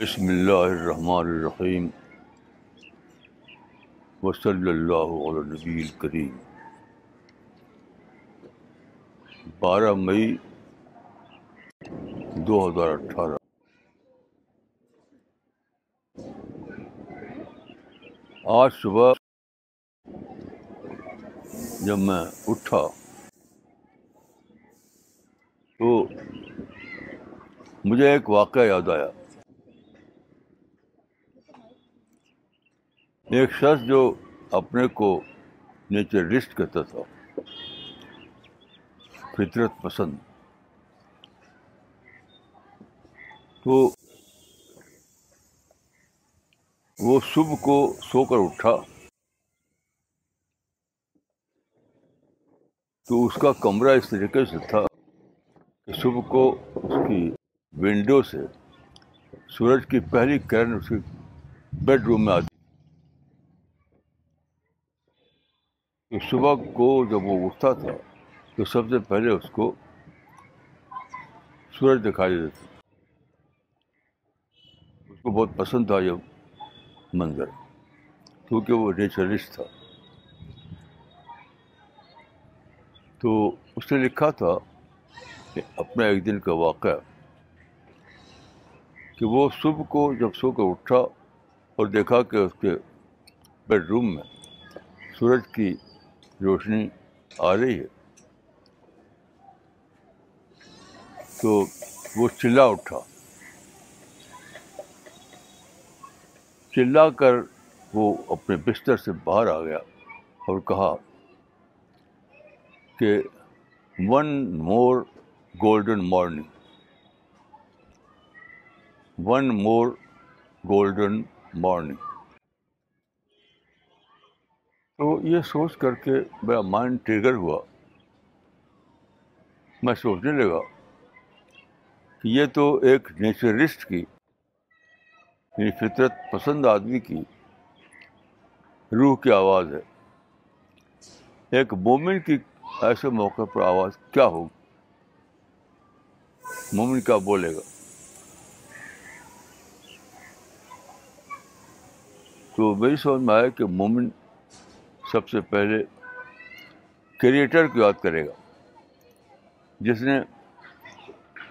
بسم اللہ الرحمن الرحیم وصلی اللہ علیہ نبی الکریم بارہ مئی دو ہزار اٹھارہ آج صبح جب میں اٹھا تو مجھے ایک واقعہ یاد آیا ایک شخص جو اپنے کو نیچرلسٹ کہتا تھا فطرت پسند تو وہ صبح کو سو کر اٹھا تو اس کا کمرہ اس طریقے سے تھا کہ صبح کو اس کی ونڈو سے سورج کی پہلی کرن اس کے بیڈ روم میں آتی۔ تو صبح کو جب وہ اٹھتا تھا تو سب سے پہلے اس کو سورج دکھائی دیتا اس کو بہت پسند تھا یہ منظر، کیونکہ وہ نیچرلسٹ تھا۔ تو اس نے لکھا تھا کہ اپنا ایک دن کا واقعہ کہ وہ صبح کو جب سو کر اٹھا اور دیکھا کہ اس کے بیڈ روم میں سورج کی روشنی آ رہی ہے، تو وہ چلا اٹھا۔ چلا کر وہ اپنے بستر سے باہر آ گیا اور کہا کہ one more golden morning one more golden morning تو یہ سوچ کر کے میرا مائنڈ ٹریگر ہوا۔ میں سوچنے لگا کہ یہ تو ایک نیچرلسٹ کی یعنی فطرت پسند آدمی کی روح کی آواز ہے۔ ایک مومن کی ایسے موقع پر آواز کیا ہوگی مومن کیا بولے گا؟ تو میری سمجھ میں آیا کہ مومن سب سے پہلے کریٹر کو یاد کرے گا، جس نے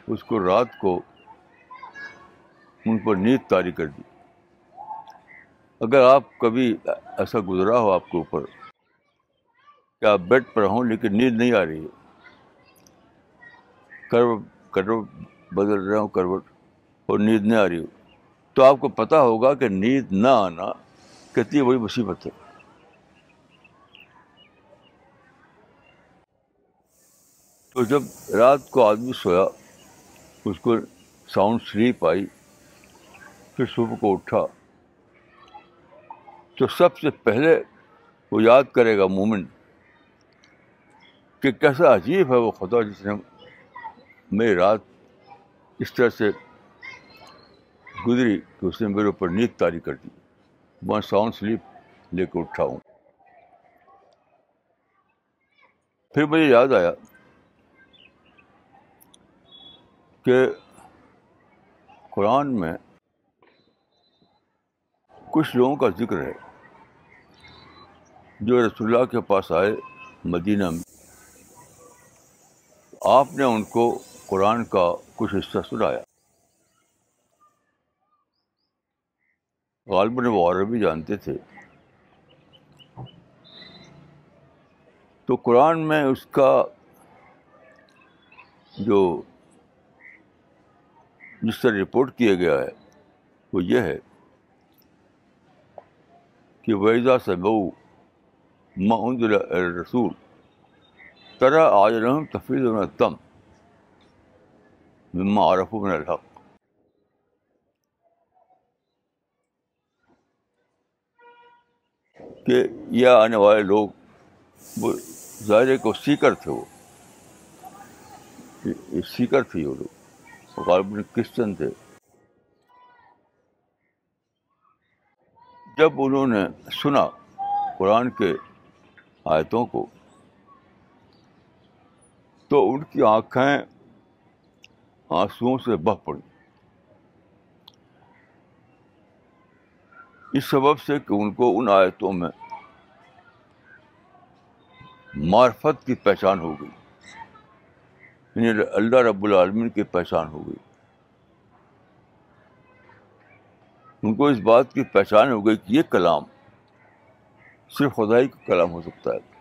اس کو رات کو ان پر نیند تاری کر دی۔ اگر آپ کبھی ایسا گزرا ہو آپ کے اوپر کہ آپ بیڈ پر ہوں لیکن نیند نہیں آ رہی۔ ہے کروٹ کروٹ بدل رہے ہوں کروٹ اور نیند نہیں آ رہی۔ ہو تو آپ کو پتہ ہوگا کہ نیند نہ آنا کتنی بڑی مصیبت ہے۔ تو جب رات کو آدمی سویا، اس کو ساؤنڈ سلیپ آئی، پھر صبح کو اٹھا۔ تو سب سے پہلے وہ یاد کرے گا مومنٹ کہ کیسا عجیب ہے وہ خدا جس نے میری رات اس طرح سے گزری کہ اس نے میرے اوپر نیند تاری کر دی۔ میں ساؤنڈ سلیپ لے کے اٹھا ہوں۔ پھر مجھے یاد آیا کہ قرآن میں کچھ لوگوں کا ذکر ہے جو رسول اللہ کے پاس آئے مدینہ میں۔ آپ نے ان کو قرآن کا کچھ حصہ سنایا۔ غالباً وہ عربی جانتے تھے۔ تو قرآن میں اس کا جو جس طرح رپورٹ کیا گیا ہے، وہ یہ ہے کہ ویزا سے بہو رسول طرح آج رحم تفریح میں تم مما عارف من الحق. کہ یہ آنے والے لوگ وہ ظاہر کو سیکر تھے وہ سیکر تھے وہ لوگ غالب کرسچن تھے۔ جب انہوں نے سنا قرآن کے آیتوں کو تو ان کی آنکھیں آنسوؤں سے بہ پڑی اس سبب سے کہ ان کو ان آیتوں میں معرفت کی پہچان ہو گئی۔ یعنی اللہ رب العالمین کی پہچان ہو گئی۔ ان کو اس بات کی پہچان ہو گئی کہ یہ کلام صرف خدائی کا کلام ہو سکتا ہے۔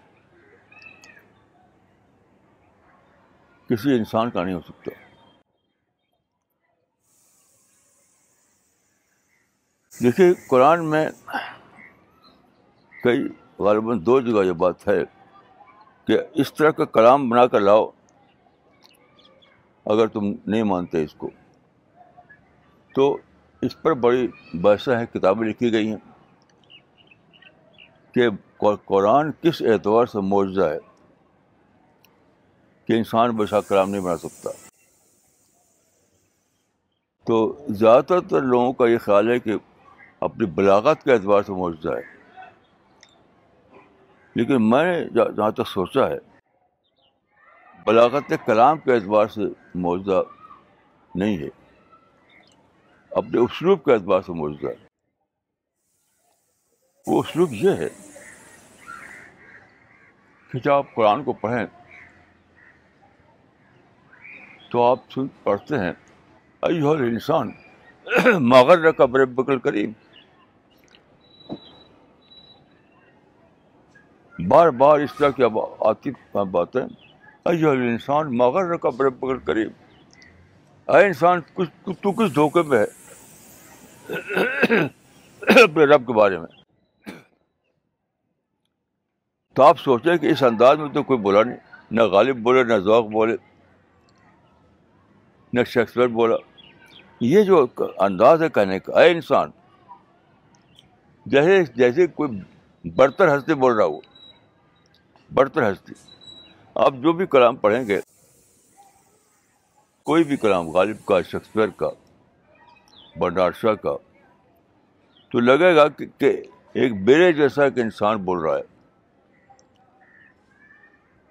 کسی انسان کا نہیں ہو سکتا۔ دیکھیے، قرآن میں کئی غالباً دو جگہ یہ بات ہے کہ اس طرح کا کلام بنا کر لاؤ اگر تم نہیں مانتے اس کو۔ تو اس پر بڑی بحثیں ہیں کتابیں لکھی گئی ہیں کہ قرآن کس اعتبار سے معجزہ ہے۔ کہ انسان بشا کلام نہیں بنا سکتا۔ تو زیادہ تر لوگوں کا یہ خیال ہے کہ اپنی بلاغت کے اعتبار سے معجزہ ہے۔ لیکن میں نے جہاں تک سوچا ہے، بلاغت کلام کے اعتبار سے معجزہ نہیں ہے۔ اپنے اسلوب کے اعتبار سے معجزہ ہے۔ وہ اسلوب یہ ہے کہ جب آپ قرآن کو پڑھیں تو آپ سن پڑھتے ہیں۔ ایو انسان مغر کا برب بکل کریم بار بار اس طرح کی آتی باتیں۔ ایو انسان مغر کا برب بکل کریم اے انسان کچھ تو کس دھوکے میں ہے؟ اپنے رب کے بارے میں۔ تو آپ سوچیں کہ اس انداز میں تو کوئی بولا نہیں، نہ غالب بولے، نہ ذوق بولے۔ نہ شیکسپیئر بولا، یہ جو انداز ہے کہنے کا، اے انسان، جیسے جیسے کوئی برتر ہستی بول رہا ہو، برتر ہستی، آپ جو بھی کلام پڑھیں گے، کوئی بھی کلام، غالب کا، شیکسپیئر کا شاہ کا، تو لگے گا کہ ایک میرے جیسا ایک انسان بول رہا ہے۔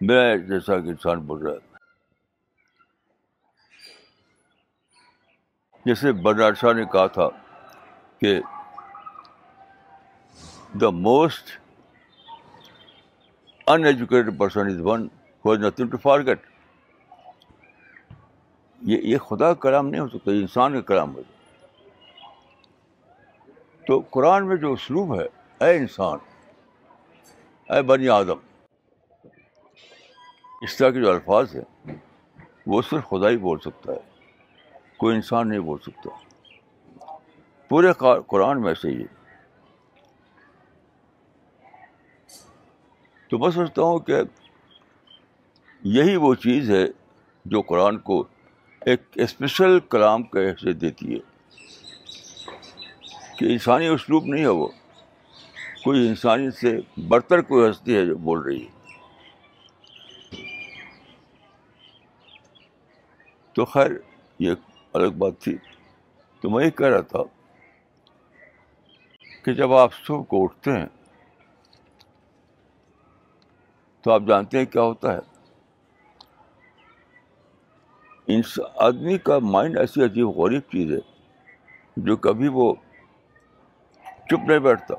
میرا جیسا ایک انسان بول رہا ہے۔ جیسے شاہ نے کہا تھا کہ the most uneducated person is one nothing to forget یہ خدا کا کلام نہیں ہو سکتا، یہ انسان کا کلام ہو سکتا۔ تو قرآن میں جو اسلوب ہے، اے انسان، اے بنی آدم، اس طرح کے جو الفاظ ہیں، وہ صرف خدا ہی بول سکتا ہے۔ کوئی انسان نہیں بول سکتا۔ پورے قرآن میں سے ہی۔ تو میں سمجھتا ہوں کہ یہی وہ چیز ہے جو قرآن کو ایک اسپیشل کلام کا حیثیت دیتی ہے۔ کہ انسانی اسلوب نہیں ہے وہ۔ کوئی انسانی سے برتر کوئی ہستی ہے جو بول رہی ہے۔ تو خیر، یہ الگ بات تھی تو میں یہ کہہ رہا تھا کہ جب آپ صبح کو اٹھتے ہیں تو آپ جانتے ہیں کیا ہوتا ہے۔ آدمی کا مائنڈ ایسی عجیب غریب چیز ہے جو کبھی وہ چپ نہیں بیٹھتا۔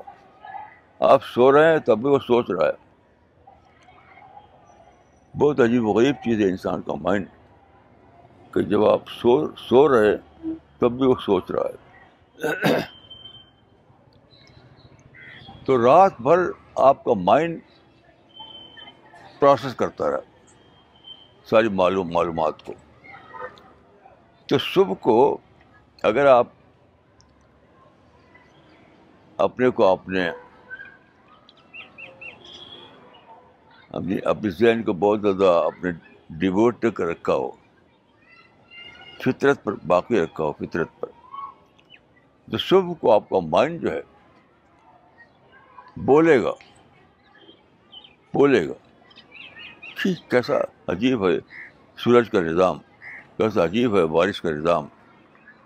آپ سو رہے ہیں تب بھی وہ سوچ رہا ہے۔ بہت عجیب و غریب چیز ہے انسان کا مائنڈ کہ جب آپ سو سو رہے تب بھی وہ سوچ رہا ہے۔ تو رات بھر آپ کا مائنڈ پروسیس کرتا رہا، ساری معلوم معلومات کو۔ تو صبح کو اگر آپ اپنے کو اپنے اپنی اپنی ذہن کو بہت زیادہ اپنے ڈیووٹ کر رکھا ہو فطرت پر، باقی رکھا ہو فطرت پر۔ تو صبح کو آپ کا مائنڈ جو ہے، بولے گا بولے گا۔ ٹھیک، کیسا عجیب ہے سورج کا نظام، کیسا عجیب ہے بارش کا نظام،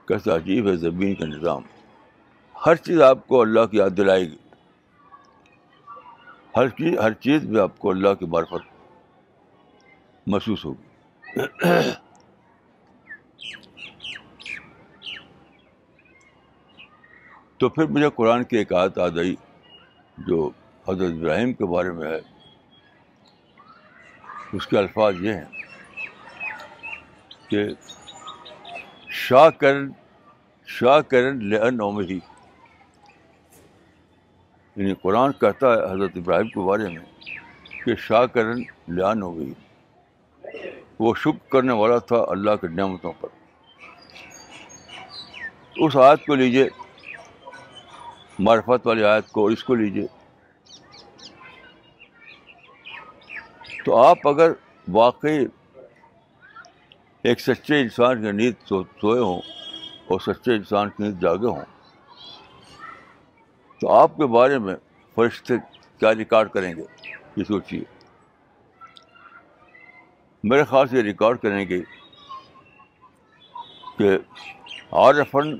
کیسا عجیب ہے زمین کا نظام۔ ہر چیز آپ کو اللہ کی یاد دلائے گی۔ ہر چیز ہر چیز میں آپ کو اللہ کی معرفت محسوس ہوگی۔ تو پھر مجھے قرآن کی ایک آیت آ گئی جو حضرت ابراہیم کے بارے میں ہے۔ اس کے الفاظ یہ ہیں کہ شاہ کرن شاہ کرن لن ہی یعنی قرآن کہتا ہے حضرت ابراہیم کے بارے میں کہ شاہ کرن لان ہو گئی وہ شکر کرنے والا تھا اللہ کے نعمتوں پر۔ اس آیت کو لیجیے معرفت والی آیت کو اس کو لیجیے تو آپ اگر واقعی ایک سچے انسان کی نیند سوئے ہوں اور سچے انسان کی نیند جاگے ہوں، تو آپ کے بارے میں فرشتے کیا ریکارڈ کریں گے؟ یہ سوچیے میرے خیال سے ریکارڈ کریں گے کہ عارفن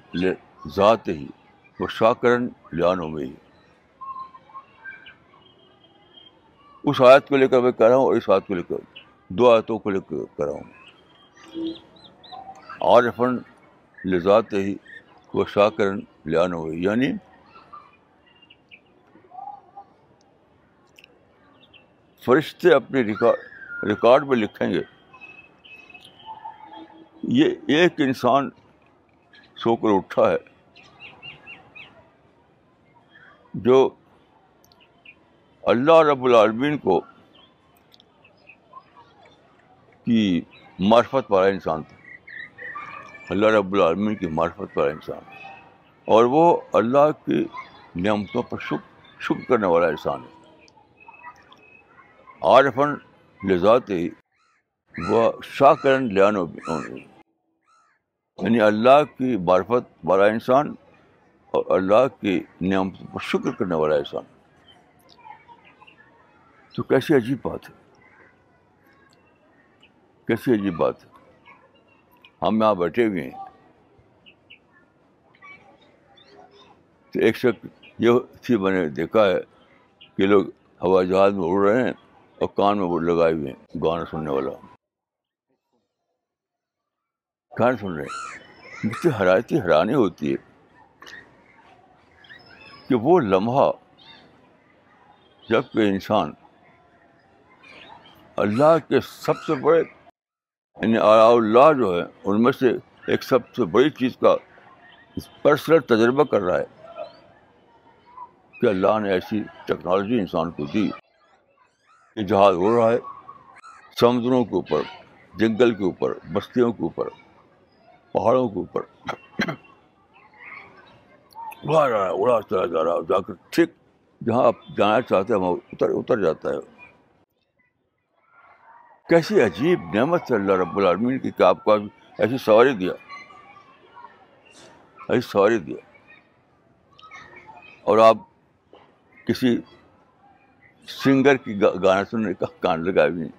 ذات ہی وہ شاکرن لانوں میں ہی اس آیت کو لے کر میں کہہ رہا ہوں اور اس آیت کو لے کر دو آیتوں کو لے کر کر رہا ہوں۔ عارفن لذات ہی وہ شاکرن لانوں ہوئی یعنی فرشتے اپنے ریکارڈ میں لکھیں گے۔ یہ ایک انسان سو کر اٹھا ہے۔ جو اللہ رب العالمین کو کی معرفت والا انسان تھا۔ اللہ رب العالمین کی معرفت والا انسان۔ اور وہ اللہ کی نعمتوں پر شکر شکر کرنے والا انسان ہے۔ عارفن لذات ہی وہ شاہ کرن لانو یعنی اللہ کی معرفت والا انسان اور اللہ کی نعمت پر شکر کرنے والا انسان۔ تو کیسی عجیب بات ہے۔ کیسی عجیب بات ہے۔ ہم یہاں بیٹھے ہوئے ہیں۔ تو ایک شخص یہ تھی، میں نے دیکھا ہے کہ لوگ ہوائی جہاز میں اڑ رہے ہیں اور کان میں لگائے ہوئے ہیں، گانا سننے والا۔ گانا سن رہے ہیں۔ مجھ سے حرارتی حیرانی ہوتی ہے۔ کہ وہ لمحہ جبکہ انسان اللہ کے سب سے بڑے یعنی اللہ جو ہے، ان میں سے ایک سب سے بڑی چیز کا پرسنل تجربہ کر رہا ہے کہ اللہ نے ایسی ٹیکنالوجی انسان کو دی کہ جہاز اڑ رہا ہے، سمندروں کے اوپر، جنگل کے اوپر، بستیوں کے اوپر، پہاڑوں کے اوپر۔ اڑا رہا ہے اڑا چلا جا رہا ہے جا کر ٹھیک، جہاں آپ جانا چاہتے ہیں وہاں اتر اتر جاتا ہے۔ کیسی عجیب نعمت ہے اللہ رب العالمین کی کہ آپ کو ایسی سواری دیا۔ ایسی سواری دیا۔ اور آپ کسی سنگر کی گانا سننے کا کان لگا بھی نہیں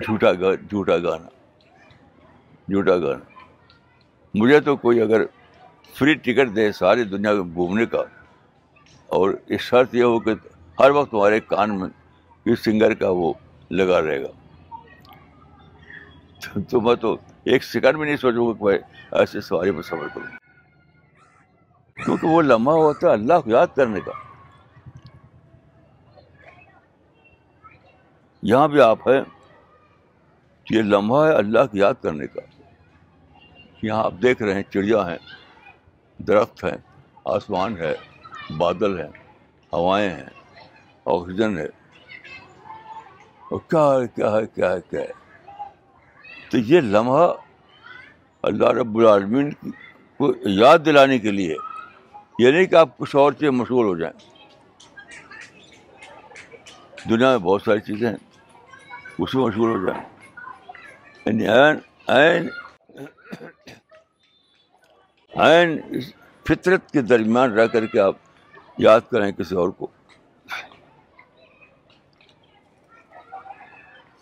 جھوٹا گا، جھوٹا گانا جھوٹا گانا۔ مجھے تو کوئی اگر فری ٹکٹ دے ساری دنیا میں گھومنے کا۔ اور اس شرط یہ ہو کہ ہر وقت ہمارے کان میں اس سنگر کا وہ لگا رہے گا۔ تو میں تو ایک سیکنڈ بھی نہیں سوچوں گا کہ میں ایسے سواری میں سفر کروں۔ کیونکہ وہ لمحہ ہوتا ہے اللہ کو یاد کرنے کا۔ یہاں بھی آپ ہیں، یہ لمحہ ہے اللہ کی یاد کرنے کا۔ یہاں آپ دیکھ رہے ہیں، چڑیا ہیں۔ درخت ہیں، آسمان ہے، بادل ہیں، ہوائیں ہیں، آکسیجن ہے۔ اور کیا ہے کیا ہے کیا ہے کیا ہے؟ تو یہ لمحہ اللہ رب العالمین کو یاد دلانے کے لیے، یہ نہیں کہ آپ کچھ اور چیز مشغول ہو جائیں۔ دنیا میں بہت ساری چیزیں ہیں، اس میں مشغول ہو جائیں۔ یعنی این فطرت کے درمیان رہ کر کے آپ یاد کریں کسی اور کو۔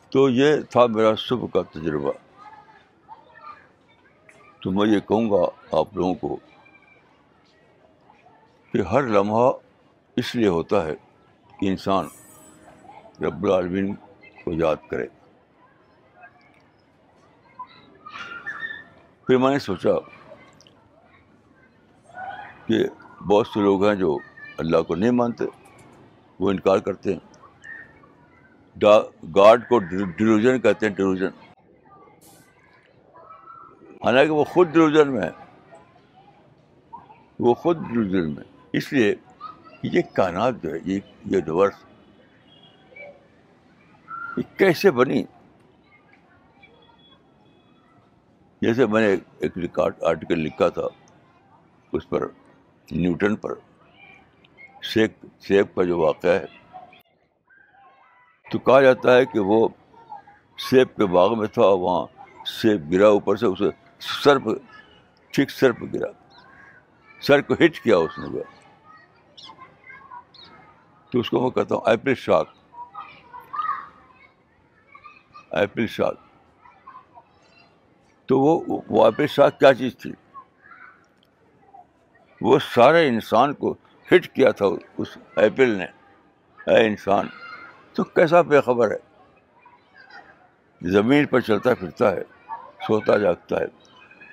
تو یہ تھا میرا صبح کا تجربہ۔ تو میں یہ کہوں گا آپ لوگوں کو کہ ہر لمحہ اس لیے ہوتا ہے کہ انسان رب العالمین کو یاد کرے۔ پھر میں نے سوچا کہ بہت سے لوگ ہیں جو اللہ کو نہیں مانتے، وہ انکار کرتے ہیں۔ گاڈ کو ڈیلوژن کہتے ہیں، ڈیلوژن۔ حالانکہ وہ خود ڈیلوژن میں ہے۔ وہ خود ڈیلوژن میں۔ اس لیے یہ کائنات جو ہے، یہ یونیورس یہ کیسے بنی؟ جیسے میں نے ایک ریکارڈ، آرٹیکل لکھا تھا، اس پر نیوٹن پر سیب سیب کا جو واقعہ ہے، تو کہا جاتا ہے کہ وہ سیب کے باغ میں تھا، وہاں سیب گرا، اوپر سے اسے سر پہ ٹھیک سر پہ گرا۔ سر کو ہٹ کیا اس نے۔ گیا تو اس کو میں کہتا ہوں ایپل شاک۔ Apple shock. تو وہ وہ ایپل شاک کیا چیز تھی؟ وہ سارے انسان کو ہٹ کیا تھا اس ایپل نے۔ اے انسان، تو کیسا بے خبر ہے؟ زمین پر چلتا پھرتا ہے، سوتا جاگتا ہے۔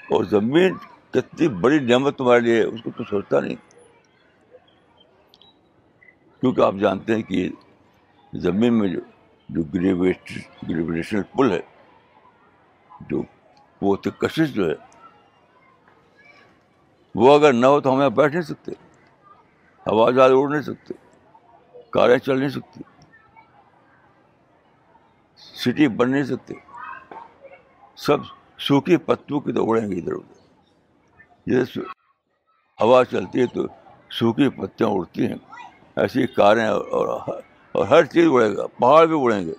اور زمین کتنی بڑی نعمت تمہارے لیے اس کو تو سوچتا نہیں۔ کیونکہ آپ جانتے ہیں کہ زمین میں جو جو گریویشنل پل ہے، جو وہ کشش جو ہے وہ اگر نہ ہو تو ہم یہاں بیٹھ نہیں سکتے۔ ہوا جہاز اڑ نہیں سکتے۔ کاریں چل نہیں سکتی۔ سٹی بن نہیں سکتے۔ سب سوکھی پتوں کی تو اڑیں گے ادھر ادھر۔ جیسے ہوا چلتی ہے تو سوکھی پتیاں اڑتی ہیں۔ ایسی کاریں اور اور ہر چیز اڑے گا۔ پہاڑ بھی اڑیں گے۔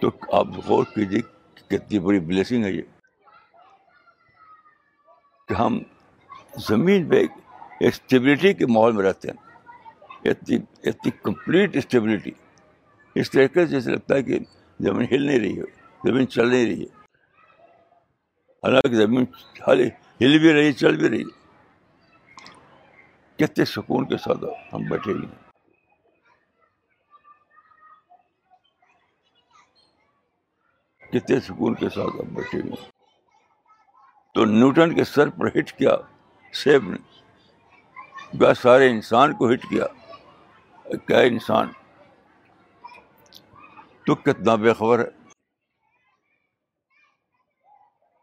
تو آپ غور کیجیے کتنی بڑی بلیسنگ ہے یہ کہ ہم زمین پہ اسٹیبلٹی کے ماحول میں رہتے ہیں۔ اتنی اتنی کمپلیٹ اسٹیبلٹی اس طریقے سے جیسے لگتا ہے کہ زمین ہل نہیں رہی ہے، زمین چل نہیں رہی ہے۔ حالانکہ زمین ہل بھی رہی ہے چل بھی رہی۔ ہے کتنے سکون کے ساتھ ہم بیٹھے ہوئے ہیں۔ کتنے سکون کے ساتھ ہم بیٹھے ہوئے تو نیوٹن کے سر پر ہٹ کیا، سیب نے۔ سارے انسان کو ہٹ کیا۔ کیا انسان؟ تو کتنا بے خبر ہے۔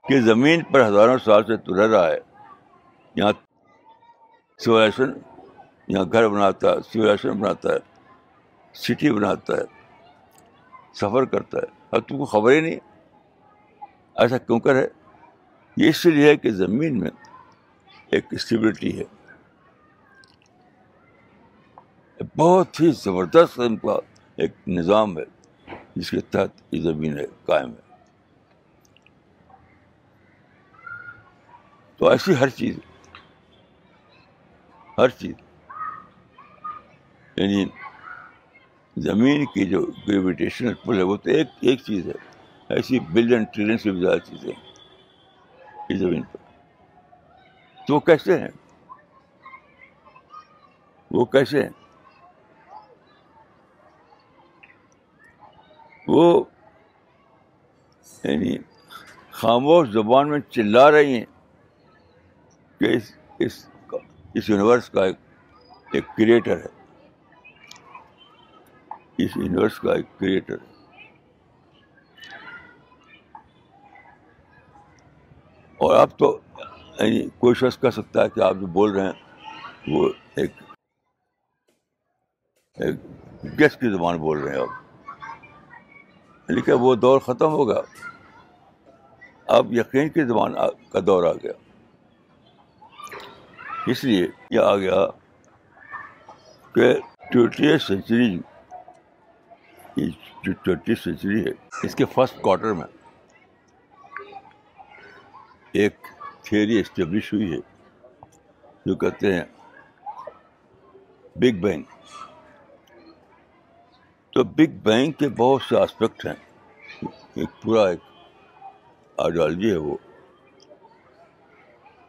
کہ زمین پر ہزاروں سال سے تو رہ رہا ہے۔ یہاں سولیشن یہاں گھر بناتا ہے سولیشن بناتا ہے، سٹی بناتا ہے، سفر کرتا ہے۔ اب تم کو خبر ہی نہیں؟ ایسا کیوں کر ہے یہ اس لیے ہے کہ زمین میں ایک اسٹیبلٹی ہے۔ بہت ہی زبردست ان کا ایک نظام ہے، جس کے تحت یہ زمین ہے، قائم ہے۔ تو ایسی ہر چیز ہر چیز یعنی زمین کی جو گریویٹیشنل پل ہے، وہ تو ایک ایک چیز ہے۔ ایسی بلین ٹریلین سے بھی زیادہ چیزیں اس زمین پر۔ تو وہ کیسے ہیں؟ وہ کیسے ہیں؟ وہ یعنی خاموش زبان میں چلا رہی ہیں کہ اس اس اس یونیورس کا ایک ایک کریٹر ہے۔ اس یونیورس کا ایک کریٹر ہے۔ اور آپ تو یعنی کوئی شخص کہہ سکتا ہے کہ آپ جو بول رہے ہیں، وہ ایک ایک گیس کی زبان بول رہے ہیں۔ آپ لیکن وہ دور ختم ہوگا اب یقین کی زبان کا دور آ گیا۔ اس لیے یہ آ گیا کہ ٹوینٹی سینچری جو ٹوینٹی سینچری ہے، اس کے فرسٹ کوارٹر میں ایک تھیوری اسٹیبلش ہوئی ہے، جو کہتے ہیں بگ بینگ تو بگ بینگ کے بہت سے آسپیکٹ ہیں، ایک پورا ایک آئیڈیالوجی ہے وہ۔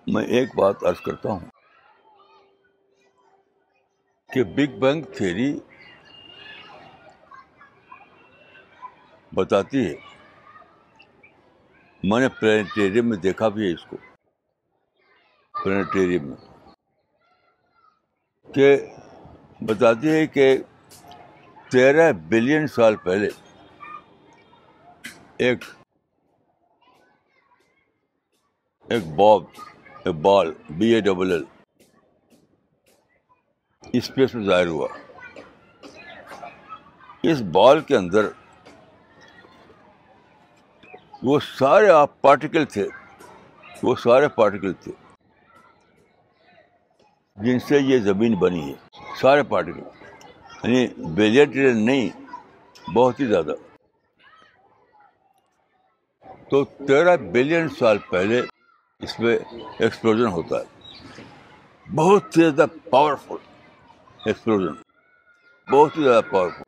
میں ایک بات عرض کرتا ہوں کہ بگ بینگ تھیری بتاتی ہے۔ میں نے پلانیٹیریم میں دیکھا بھی ہے اس کو۔ پلانیٹیریم میں۔ کہ بتاتی ہے کہ تیرہ بلین سال پہلے ایک ایک باب، ایک ball B A double L space میں ظاہر ہوا۔ اس بال کے اندر وہ سارے آپ پارٹیکل تھے۔ وہ سارے پارٹیکل تھے۔ جن سے یہ زمین بنی ہے۔ سارے پارٹیکل یعنی بلین نہیں، بہت ہی زیادہ۔ تو تیرہ بلین سال پہلے اس میں ایکسپلوژن ہوتا ہے۔ بہت ہی زیادہ پاورفل ایکسپلوژن بہت ہی زیادہ پاورفل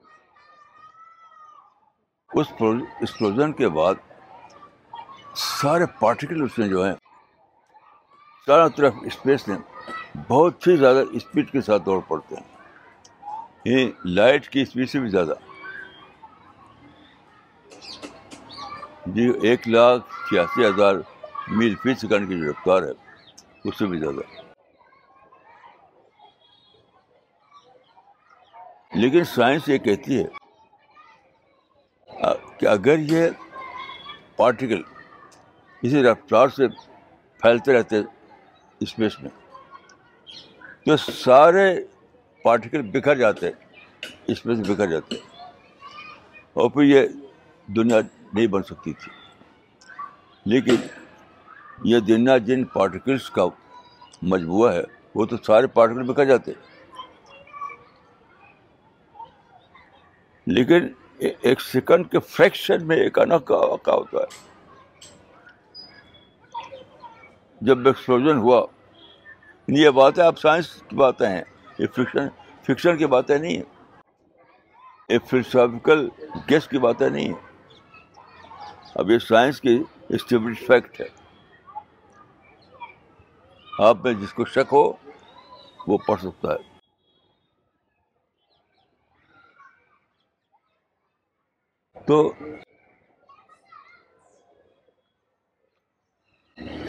اس ایکسپلوژن کے بعد سارے پارٹیکل اس میں جو ہیں، چاروں طرف اسپیس میں بہت ہی زیادہ اسپیڈ کے ساتھ دوڑ پڑتے ہیں۔ یہ لائٹ کی اسپیڈ سے بھی زیادہ۔ جی ایک لاکھ چھیاسی ہزار میل فی سیکنڈ کی جو رفتار ہے، اس سے بھی زیادہ۔ لیکن سائنس یہ کہتی ہے کہ اگر یہ پارٹیکل اسی رفتار سے پھیلتے رہتے اسپیس میں۔ تو سارے پارٹیکل بکھر جاتے، اسپیس بکھر جاتے۔ اور پھر یہ دنیا نہیں بن سکتی تھی۔ لیکن یہ دنیا جن پارٹیکلس کا مجموعہ ہے، وہ تو سارے پارٹیکل بکھر جاتے۔ لیکن ایک سیکنڈ کے فریکشن میں ایک انکا واقع ہوتا ہے۔ جب ایکسپلوژن ہوا، یہ باتیں اب سائنس کی باتیں ہیں، یہ فکشن فکشن کی باتیں نہیں ہیں۔ یہ فلسافیکل گیس کی باتیں نہیں ہیں۔ اب یہ سائنس کی اسٹیبلش فیکٹ ہے۔ آپ میں جس کو شک ہو، وہ پڑھ سکتا ہے۔ تو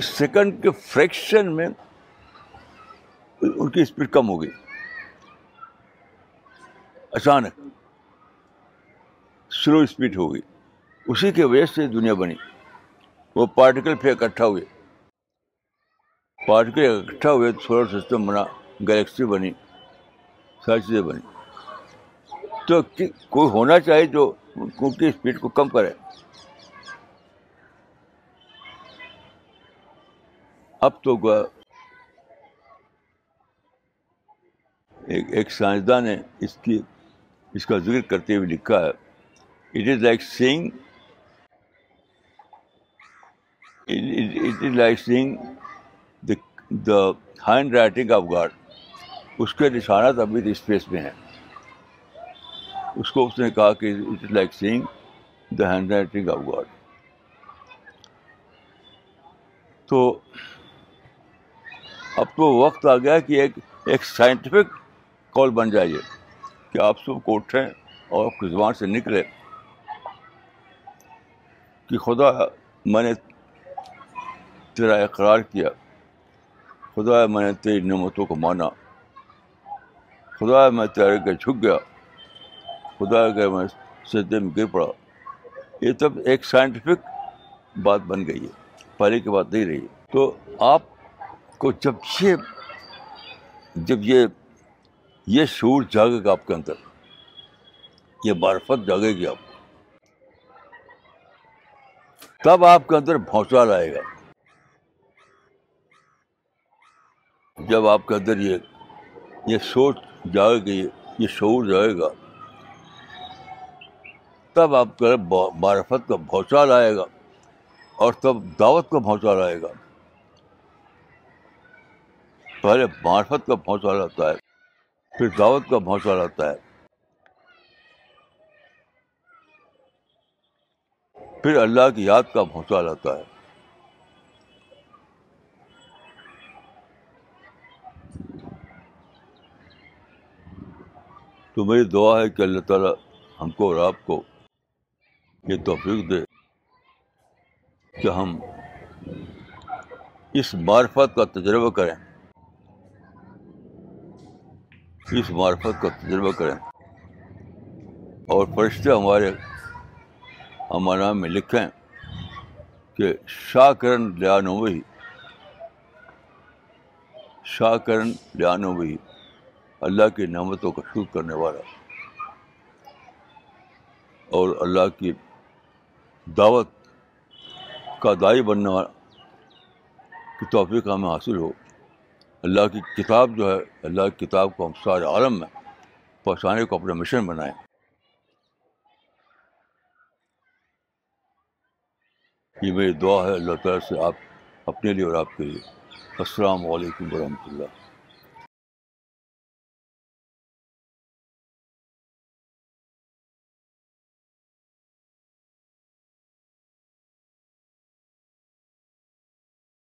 سیکنڈ کے فریکشن میں ان کی اسپیڈ کم ہو گئی۔ اچانک سلو اسپیڈ ہو گئی۔ اسی کی وجہ سے دنیا بنی۔ وہ پارٹیکل پھر اکٹھا ہوئے۔ پارٹیکل اکٹھا ہوئے تو سولر سسٹم بنا گلیکسی بنی۔ ساری چیزیں بنی۔ تو کوئی ہونا چاہیے جو ان کی اسپیڈ کو کم کرے۔ اب تو ایک سائنسداں نے اس کی اس کا ذکر کرتے ہوئے لکھا ہے it is like saying it is like seeing the handwriting of God اس کے نشانات ابھی اسپیس میں ہیں اس کو اس نے کہا کہ it is like seeing the handwriting of God تو اب تو وقت آ گیا کہ ایک ایک سائنٹیفک کال بن جائیے کہ آپ سب کو اٹھیں اور آپ کی زبان سے نکلے کہ خدا، میں نے تیرا اقرار کیا، خدا، میں نے تیری نعمتوں کو مانا، خدا، میں تیرے کے جھک گیا، خدا کے میں سدے میں گر پڑا۔ یہ تب ایک سائنٹیفک بات بن گئی ہے، پہلے کی بات نہیں رہی۔ تو آپ کو جب یہ جب یہ یہ شور جاگے گا آپ کے اندر، یہ معرفت جاگے گی آپ تب آپ کے اندر بھونچال آئے گا۔ جب آپ کے اندر یہ یہ سوچ جائے گی، یہ شعور جائے گا، تب آپ کے معرفت کا بھونچال آئے گا اور تب دعوت کا بھونچال آئے گا۔ پہلے معرفت کا بہت سارا آتا ہے، پھر دعوت کا بہت سارا آتا ہے، پھر اللہ کی یاد کا بھونسا لاتا ہے۔ تو میری دعا ہے کہ اللہ تعالیٰ ہم کو اور آپ کو یہ توفیق دے کہ ہم اس معرفت کا تجربہ کریں۔ اس معرفت کا تجربہ کریں۔ اور فرشتے ہمارے ہمارے نام میں لکھیں کہ شاہ کرن لیانو وہی شاہ کرن لیانو وہی اللہ کی نعمتوں کا شکر کرنے والا۔ اور اللہ کی دعوت کا دائی بننے والا۔ کی توفیق ہمیں حاصل ہو۔ اللہ کی کتاب جو ہے، اللہ کی کتاب کو ہم سارے عالم میں پہنچانے کو اپنا مشن بنائیں۔ یہ میری دعا ہے، اللہ تعالیٰ سے آپ اپنے لیے اور آپ کے لیے۔ السلام علیکم ورحمۃ اللہ۔